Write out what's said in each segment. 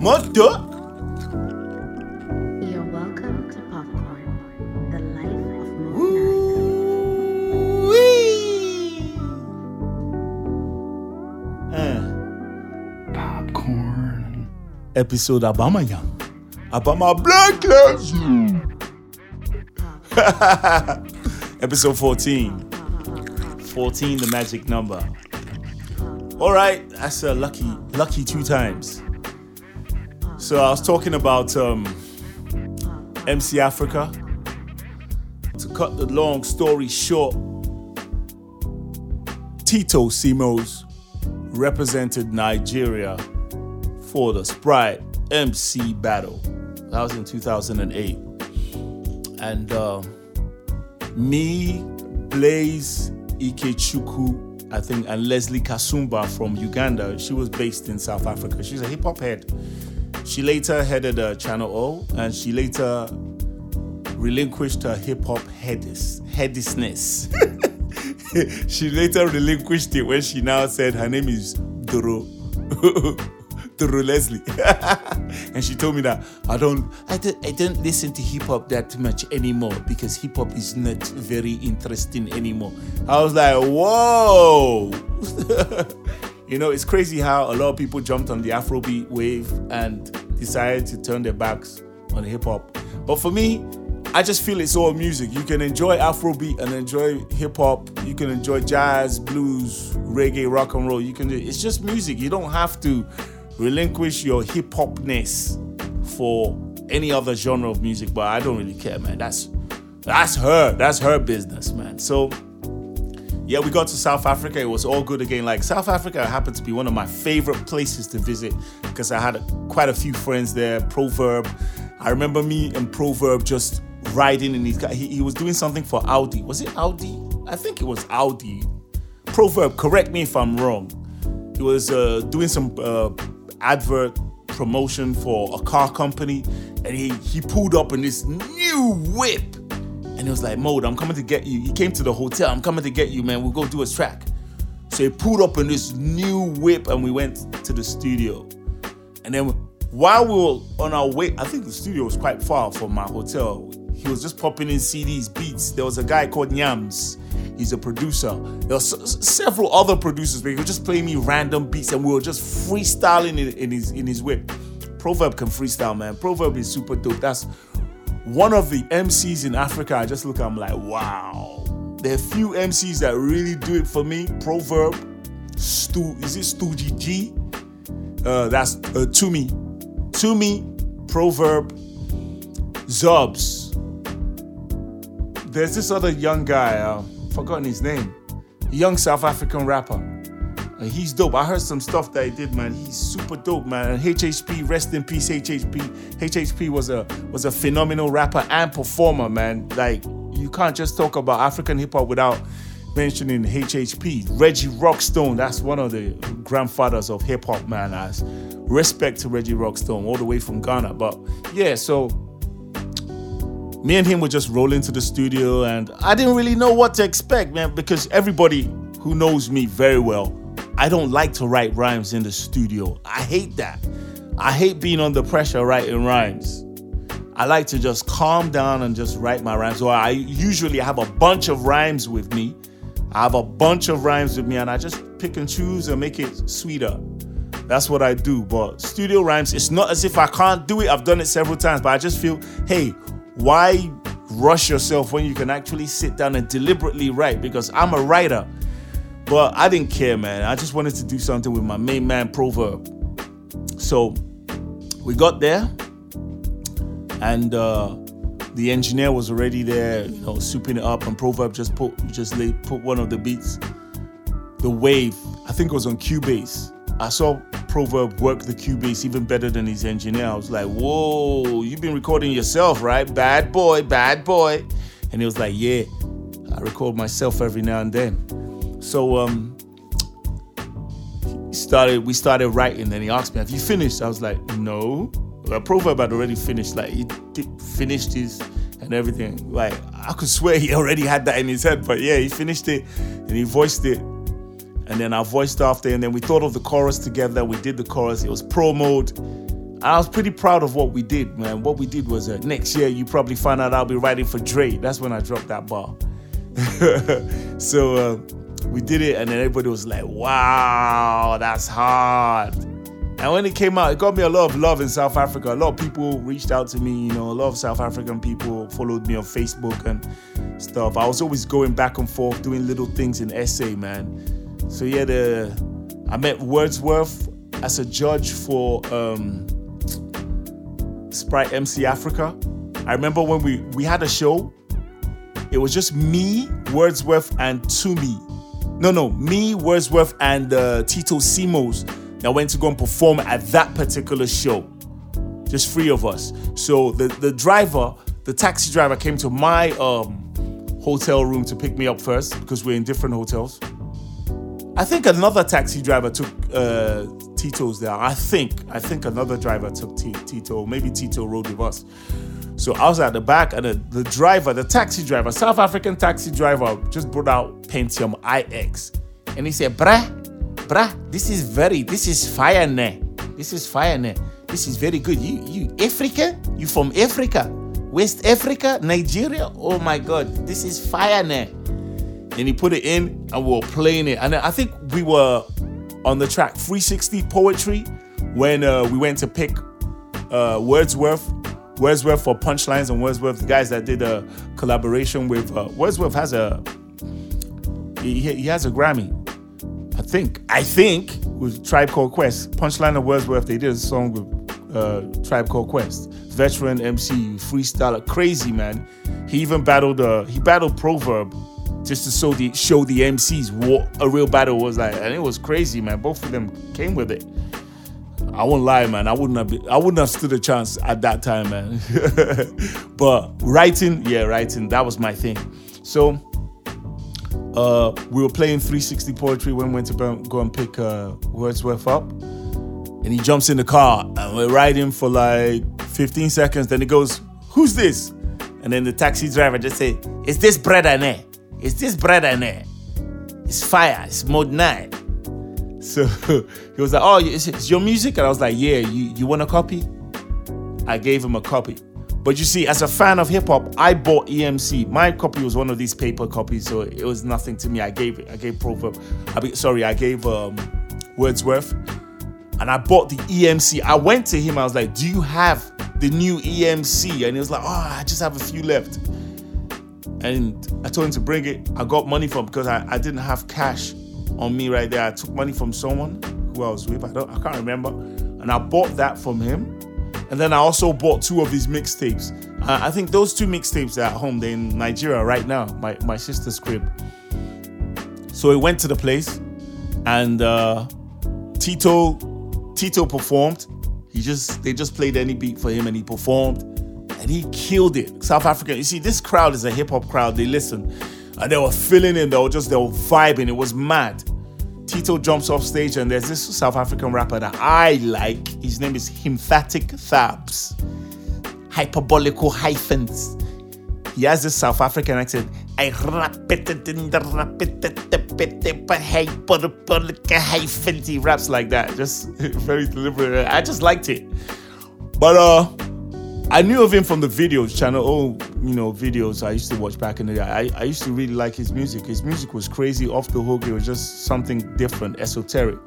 Moto. You're welcome to Popcorn, the life of Mo Uh, Popcorn. episode Abama Young. Abama Black Lives Episode 14. 14, the magic number. All right, that's a lucky, lucky two times. So I was talking about um, MC Africa. To cut the long story short, Tito Simos represented Nigeria for the Sprite MC battle. That was in 2008. And uh, me, Blaze Ikechukwu, I think, and Leslie Kasumba from Uganda, she was based in South Africa. She's a hip hop head. She later headed uh, Channel O, and she later relinquished her hip hop headis, headisness. she later relinquished it when she now said her name is Doro. Doro Leslie. and she told me that I don't I don't I don't listen to hip hop that much anymore because hip hop is not very interesting anymore. I was like, whoa. you know, it's crazy how a lot of people jumped on the Afrobeat wave and decided to turn their backs on hip hop. But for me, I just feel it's all music. You can enjoy Afrobeat and enjoy hip hop. You can enjoy jazz, blues, reggae, rock and roll. You can it's just music. You don't have to relinquish your hip hopness for any other genre of music. But I don't really care, man. That's that's her. That's her business, man. So yeah, we got to South Africa. It was all good again. Like South Africa happened to be one of my favorite places to visit because I had quite a few friends there. Proverb. I remember me and Proverb just riding in his car. He, he was doing something for Audi. Was it Audi? I think it was Audi. Proverb, correct me if I'm wrong. He was uh, doing some uh, advert promotion for a car company, and he he pulled up in this new whip, and he was like, "Mode, I'm coming to get you." He came to the hotel. I'm coming to get you, man. We'll go do a track. So he pulled up in this new whip, and we went to the studio. And then while we were on our way, I think the studio was quite far from my hotel. He was just popping in CDs, beats. There was a guy called Nyams. He's a producer. There were several other producers, but he would just play me random beats, and we were just freestyling in, in his in his whip. Proverb can freestyle, man. Proverb is super dope. That's one of the MCs in Africa. I just look, at, I'm like, wow. There are few MCs that really do it for me. Proverb, Stu, is it Stu G? Uh, that's uh, Tumi, Tumi, Proverb, Zubz. There's this other young guy, uh, forgotten his name, young South African rapper. He's dope. I heard some stuff that he did, man. He's super dope, man. And HHP, rest in peace, HHP. HHP was a was a phenomenal rapper and performer, man. Like you can't just talk about African hip hop without mentioning HHP. Reggie Rockstone, that's one of the grandfathers of hip hop, man. As respect to Reggie Rockstone, all the way from Ghana. But yeah, so me and him were just rolling to the studio, and I didn't really know what to expect, man, because everybody who knows me very well, I don't like to write rhymes in the studio. I hate that. I hate being under pressure writing rhymes. I like to just calm down and just write my rhymes. Or I usually have a bunch of rhymes with me. I have a bunch of rhymes with me, and I just pick and choose and make it sweeter. That's what I do. But studio rhymes, it's not as if I can't do it. I've done it several times, but I just feel, hey, why rush yourself when you can actually sit down and deliberately write? Because I'm a writer. But I didn't care, man. I just wanted to do something with my main man, Proverb. So we got there, and uh, the engineer was already there, you know, souping it up. And Proverb just put just lay, put one of the beats, the wave. I think it was on Cubase. I saw Proverb work the Cubase even better than his engineer. I was like, "Whoa, you've been recording yourself, right? Bad boy, bad boy." And he was like, "Yeah, I record myself every now and then." So um, started. We started writing. and he asked me, "Have you finished?" I was like, "No." Well, Proverb had already finished. Like he finished his and everything. Like I could swear he already had that in his head. But yeah, he finished it and he voiced it. And then I voiced after, and then we thought of the chorus together. We did the chorus. It was pro mode. I was pretty proud of what we did, man. What we did was uh, next year you probably find out I'll be writing for Dre. That's when I dropped that bar. so uh, we did it, and then everybody was like, "Wow, that's hard." And when it came out, it got me a lot of love in South Africa. A lot of people reached out to me. You know, a lot of South African people followed me on Facebook and stuff. I was always going back and forth doing little things in SA, man. So yeah, the I met Wordsworth as a judge for um, Sprite MC Africa. I remember when we we had a show. It was just me, Wordsworth, and Tumi. No, no, me, Wordsworth, and uh, Tito Simos that went to go and perform at that particular show. Just three of us. So the the driver, the taxi driver, came to my um, hotel room to pick me up first because we're in different hotels. I think another taxi driver took uh, Tito's there. I think. I think another driver took T- Tito. Maybe Tito rode with us. So I was at the back, and the, the driver, the taxi driver, South African taxi driver, just brought out Pentium iX, and he said, "Bruh, bruh, this is very, this is fire, ne? This is fire, ne? This is very good. You, you African? You from Africa? West Africa, Nigeria? Oh my God, this is fire, ne?" and he put it in and we were playing it. And I think we were on the track 360 Poetry when uh, we went to pick uh, Wordsworth. Wordsworth for Punchlines and Wordsworth, the guys that did a collaboration with uh, Wordsworth has a he, he has a Grammy. I think. I think with Tribe Called Quest. Punchline and Wordsworth, they did a song with uh, Tribe Called Quest. Veteran MC, freestyler, crazy man. He even battled uh, he battled Proverb just to show the show the MCs what a real battle was like, and it was crazy, man. Both of them came with it. I won't lie, man. I wouldn't have been, I wouldn't have stood a chance at that time, man. but writing, yeah, writing, that was my thing. So uh, we were playing 360 poetry when we went to go and pick uh, Wordsworth up. And he jumps in the car and we're riding for like 15 seconds. Then he goes, Who's this? And then the taxi driver just say, Is this bread and air? Is this bread and air? It's fire. It's mode nine. So he was like, "Oh, is it your music?" And I was like, "Yeah, you you want a copy?" I gave him a copy. But you see, as a fan of hip hop, I bought EMC. My copy was one of these paper copies, so it was nothing to me. I gave it. I gave Proverb. I sorry, I gave um, Wordsworth, and I bought the EMC. I went to him. I was like, "Do you have the new EMC?" And he was like, "Oh, I just have a few left." And I told him to bring it. I got money from because I, I didn't have cash on me right there. I took money from someone who I was with. I don't I can't remember. And I bought that from him. And then I also bought two of his mixtapes. Uh, I think those two mixtapes are at home. They're in Nigeria right now, my, my sister's crib. So we went to the place and uh, Tito Tito performed. He just they just played any beat for him and he performed and he killed it. South African. You see, this crowd is a hip hop crowd. They listen and they were filling in. They were just they were vibing. It was mad. Tito jumps off stage and there's this South African rapper that I like. His name is Hymphatic Thabs. Hyperbolical hyphens. He has this South African accent. I rap it in the rap it hyperbolical hyphens. He raps like that. Just very deliberate. I just liked it. But uh I knew of him from the videos channel, oh, you know, videos I used to watch back in the day. I, I used to really like his music. His music was crazy, off the hook. It was just something different, esoteric.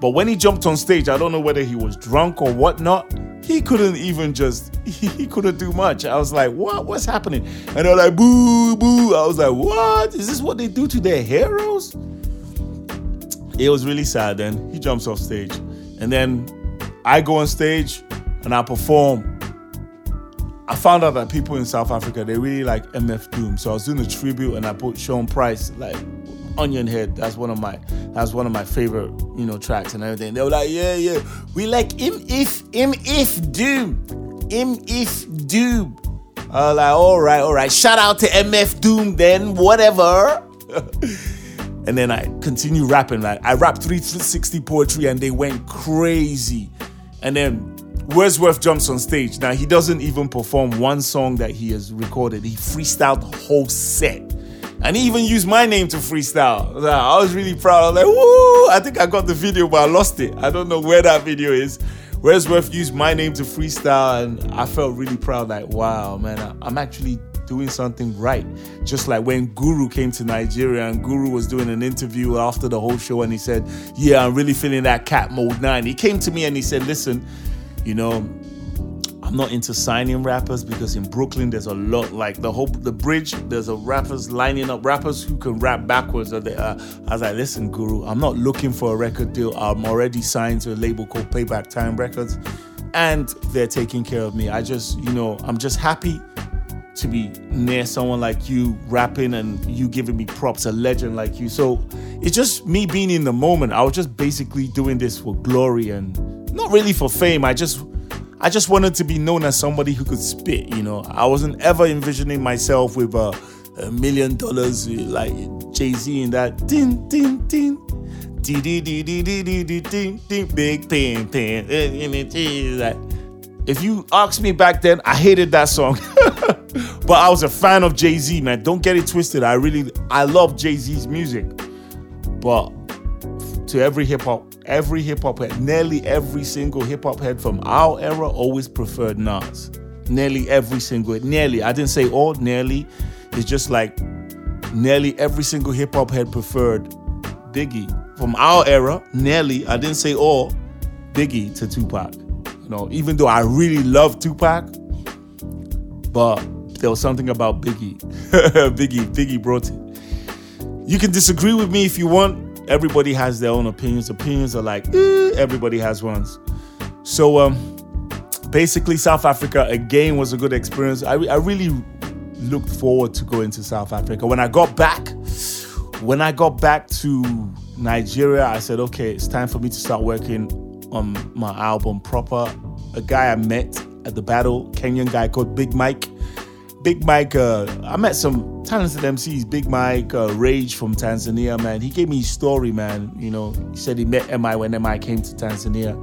But when he jumped on stage, I don't know whether he was drunk or whatnot. He couldn't even just, he, he couldn't do much. I was like, what? What's happening? And they're like, boo, boo. I was like, what? Is this what they do to their heroes? It was really sad then. He jumps off stage. And then I go on stage and I perform I found out that people in South Africa they really like MF Doom. So I was doing a tribute and I put Sean Price like Onion Head. That's one of my that's one of my favorite you know tracks and everything. They were like, yeah, yeah, we like him if if Doom, him if Doom. I was like, all right, all right. Shout out to MF Doom then, whatever. and then I continue rapping. Like I rapped 360 poetry and they went crazy. And then Wordsworth jumps on stage. Now, he doesn't even perform one song that he has recorded, he freestyled the whole set. And he even used my name to freestyle. I was really proud. I was like, woo! I think I got the video, but I lost it. I don't know where that video is. Wordsworth used my name to freestyle, and I felt really proud. Like, wow, man, I'm actually doing something right. Just like when Guru came to Nigeria and Guru was doing an interview after the whole show and he said, Yeah, I'm really feeling that cat mode nine. He came to me and he said, Listen, you know, I'm not into signing rappers because in Brooklyn there's a lot like the whole the bridge. There's a rappers lining up rappers who can rap backwards. And they, uh, I was like, listen, Guru, I'm not looking for a record deal. I'm already signed to a label called Payback Time Records, and they're taking care of me. I just, you know, I'm just happy to be near someone like you rapping and you giving me props, a legend like you. So it's just me being in the moment. I was just basically doing this for glory and not really for fame. I just I just wanted to be known as somebody who could spit, you know. I wasn't ever envisioning myself with a, a million dollars uh, like Jay-Z in that ding ding ding ding ding ding ding ding ding ding big pen pen eh, eh, eh, like if you ask me back then, I hated that song. but I was a fan of Jay Z, man. Don't get it twisted. I really, I love Jay Z's music. But to every hip hop, every hip hop head, nearly every single hip hop head from our era always preferred Nas. Nearly every single, nearly. I didn't say all, nearly. It's just like nearly every single hip hop head preferred Biggie. From our era, nearly, I didn't say all, Biggie to Tupac. You know, even though I really love Tupac, but there was something about Biggie. Biggie, Biggie brought it. You can disagree with me if you want. Everybody has their own opinions. Opinions are like, eh, everybody has ones. So, um, basically, South Africa again was a good experience. I, I really looked forward to going to South Africa. When I got back, when I got back to Nigeria, I said, okay, it's time for me to start working on my album proper. A guy I met at the battle, Kenyan guy called Big Mike. Big Mike, uh, I met some talented MCs. Big Mike, uh, Rage from Tanzania, man. He gave me his story, man. You know, he said he met MI when MI came to Tanzania.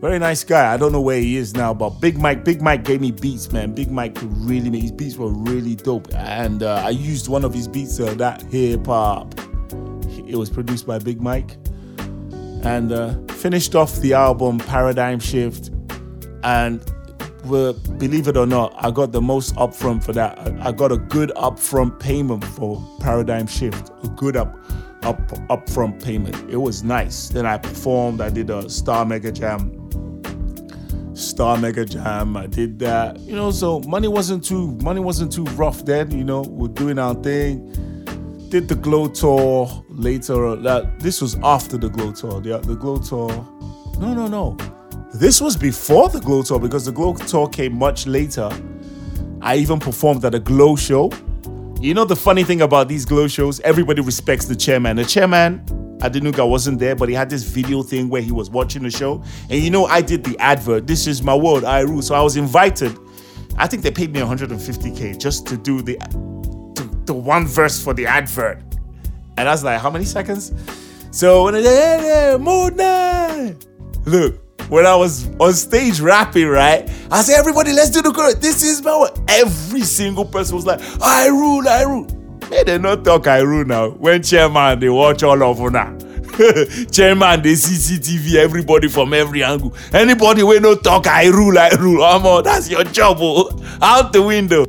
Very nice guy. I don't know where he is now, but Big Mike, Big Mike gave me beats, man. Big Mike could really make his beats were really dope, and uh, I used one of his beats, uh, that hip hop. It was produced by Big Mike, and uh, finished off the album Paradigm Shift, and well, believe it or not, I got the most upfront for that. I, got a good upfront payment for Paradigm Shift, a good up up upfront payment. It was nice. Then I performed. I did a Star Mega Jam. Star Mega Jam. I did that. You know, so money wasn't too money wasn't too rough then. You know, we're doing our thing. Did the Glo tour later. That this was after the Glo tour. The the Glo tour. No, no, no. This was before the Glo Tour because the Glo Tour came much later. I even performed at a Glo show. You know the funny thing about these Glo shows, everybody respects the chairman. The chairman, Adenuga wasn't there, but he had this video thing where he was watching the show. And you know, I did the advert. This is my world, I rule. So I was invited. I think they paid me 150k just to do the the, one verse for the advert. And I was like, how many seconds? So when. Look, when I was on stage rapping, right? I said, everybody, let's do the chorus. This is my word. Every single person was like, I rule, I rule. May they not talk I rule now. When chairman, they watch all of now. chairman, they CCTV, everybody from every angle. Anybody when no talk I rule, I rule. Amo, that's your job. Oh. Out the window.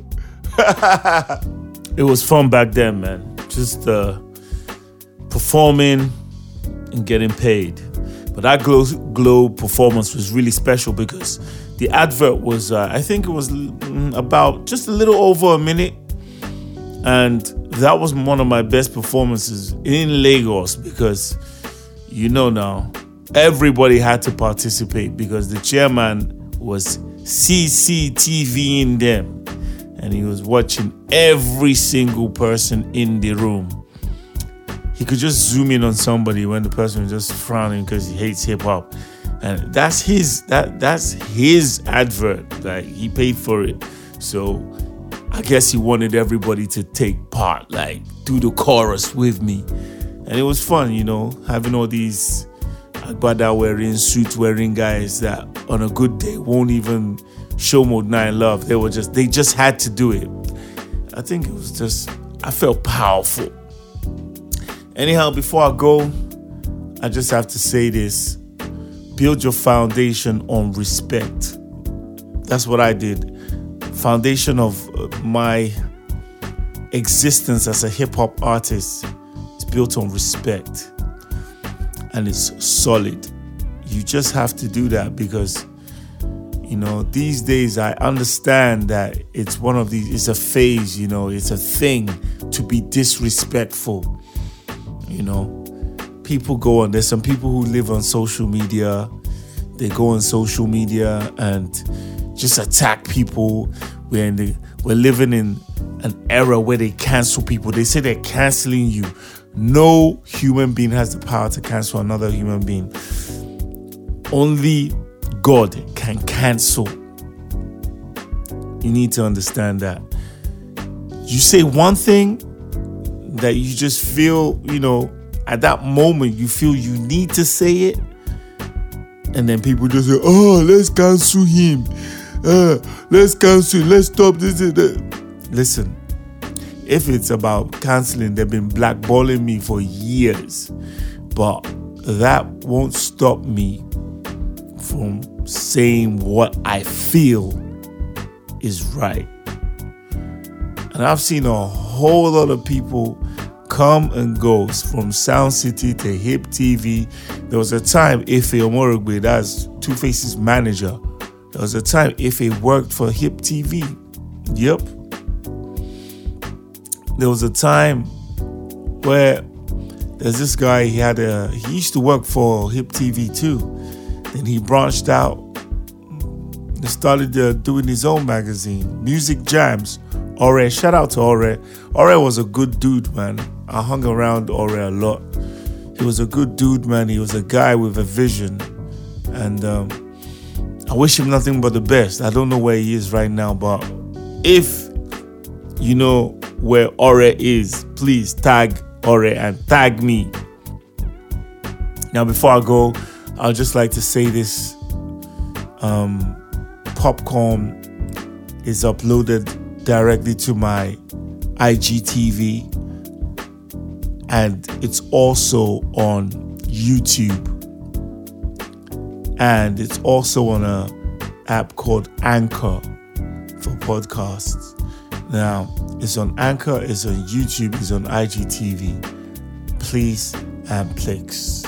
it was fun back then, man. Just uh, performing and getting paid. But that Glo, Glo performance was really special because the advert was, uh, I think it was mm, about just a little over a minute. And that was one of my best performances in Lagos because you know now, everybody had to participate because the chairman was CCTV in them and he was watching every single person in the room he could just zoom in on somebody when the person was just frowning because he hates hip hop. And that's his that that's his advert. Like he paid for it. So I guess he wanted everybody to take part, like do the chorus with me. And it was fun, you know, having all these agbada wearing, suit wearing guys that on a good day won't even show Mode 9 love. They were just they just had to do it. I think it was just I felt powerful. Anyhow, before I go, I just have to say this. build your foundation on respect. That's what I did. Foundation of uh, my existence as a hip hop artist is built on respect and it's solid. You just have to do that because you know these days i understand that it's one of these it's a phase you know it's a thing to be disrespectful you know people go on there's some people who live on social media. They go on social media and just attack people. We're, the, we're living in an era where they cancel people. They say they're canceling you. No human being has the power to cancel another human being. Only God can cancel. You need to understand that. You say one thing that you just feel, you know, at that moment you feel you need to say it. And then people just say, oh, let's cancel him. Uh, let's cancel, let's stop this and. Listen, if it's about canceling, they've been blackballing me for years. But that won't stop me from saying what I feel is right. And I've seen a whole lot of people come and go from Sound City to Hip TV. There was a time Efe Omorogbe, that's Two Faces manager. There was a time Efe worked for Hip TV. Yep. There was a time where there's this guy, he had a he used to work for Hip TV too. Then he branched out and started uh, doing his own magazine, Music Jams. Ore, shout out to Ore. Ore was a good dude, man. I hung around Ore a lot. He was a good dude, man. He was a guy with a vision. And um, I wish him nothing but the best. I don't know where he is right now, but if you know where Ore is, please tag Ore and tag me. Now, before I go, I'd just like to say this. Um, Popcorn is uploaded directly to my IGTV and it's also on YouTube and it's also on a app called Anchor for podcasts. Now, it's on Anchor, it's on YouTube, it's on IGTV. Please and please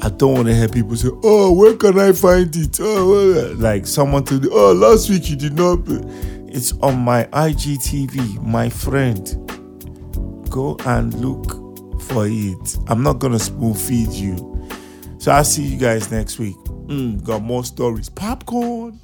I don't want to hear people say, "Oh, where can I find it?" Oh, like someone to, "Oh, last week you did not." It's on my IGTV, my friend. Go and look for it. I'm not gonna spoon feed you. So I'll see you guys next week. Mm, got more stories. Popcorn.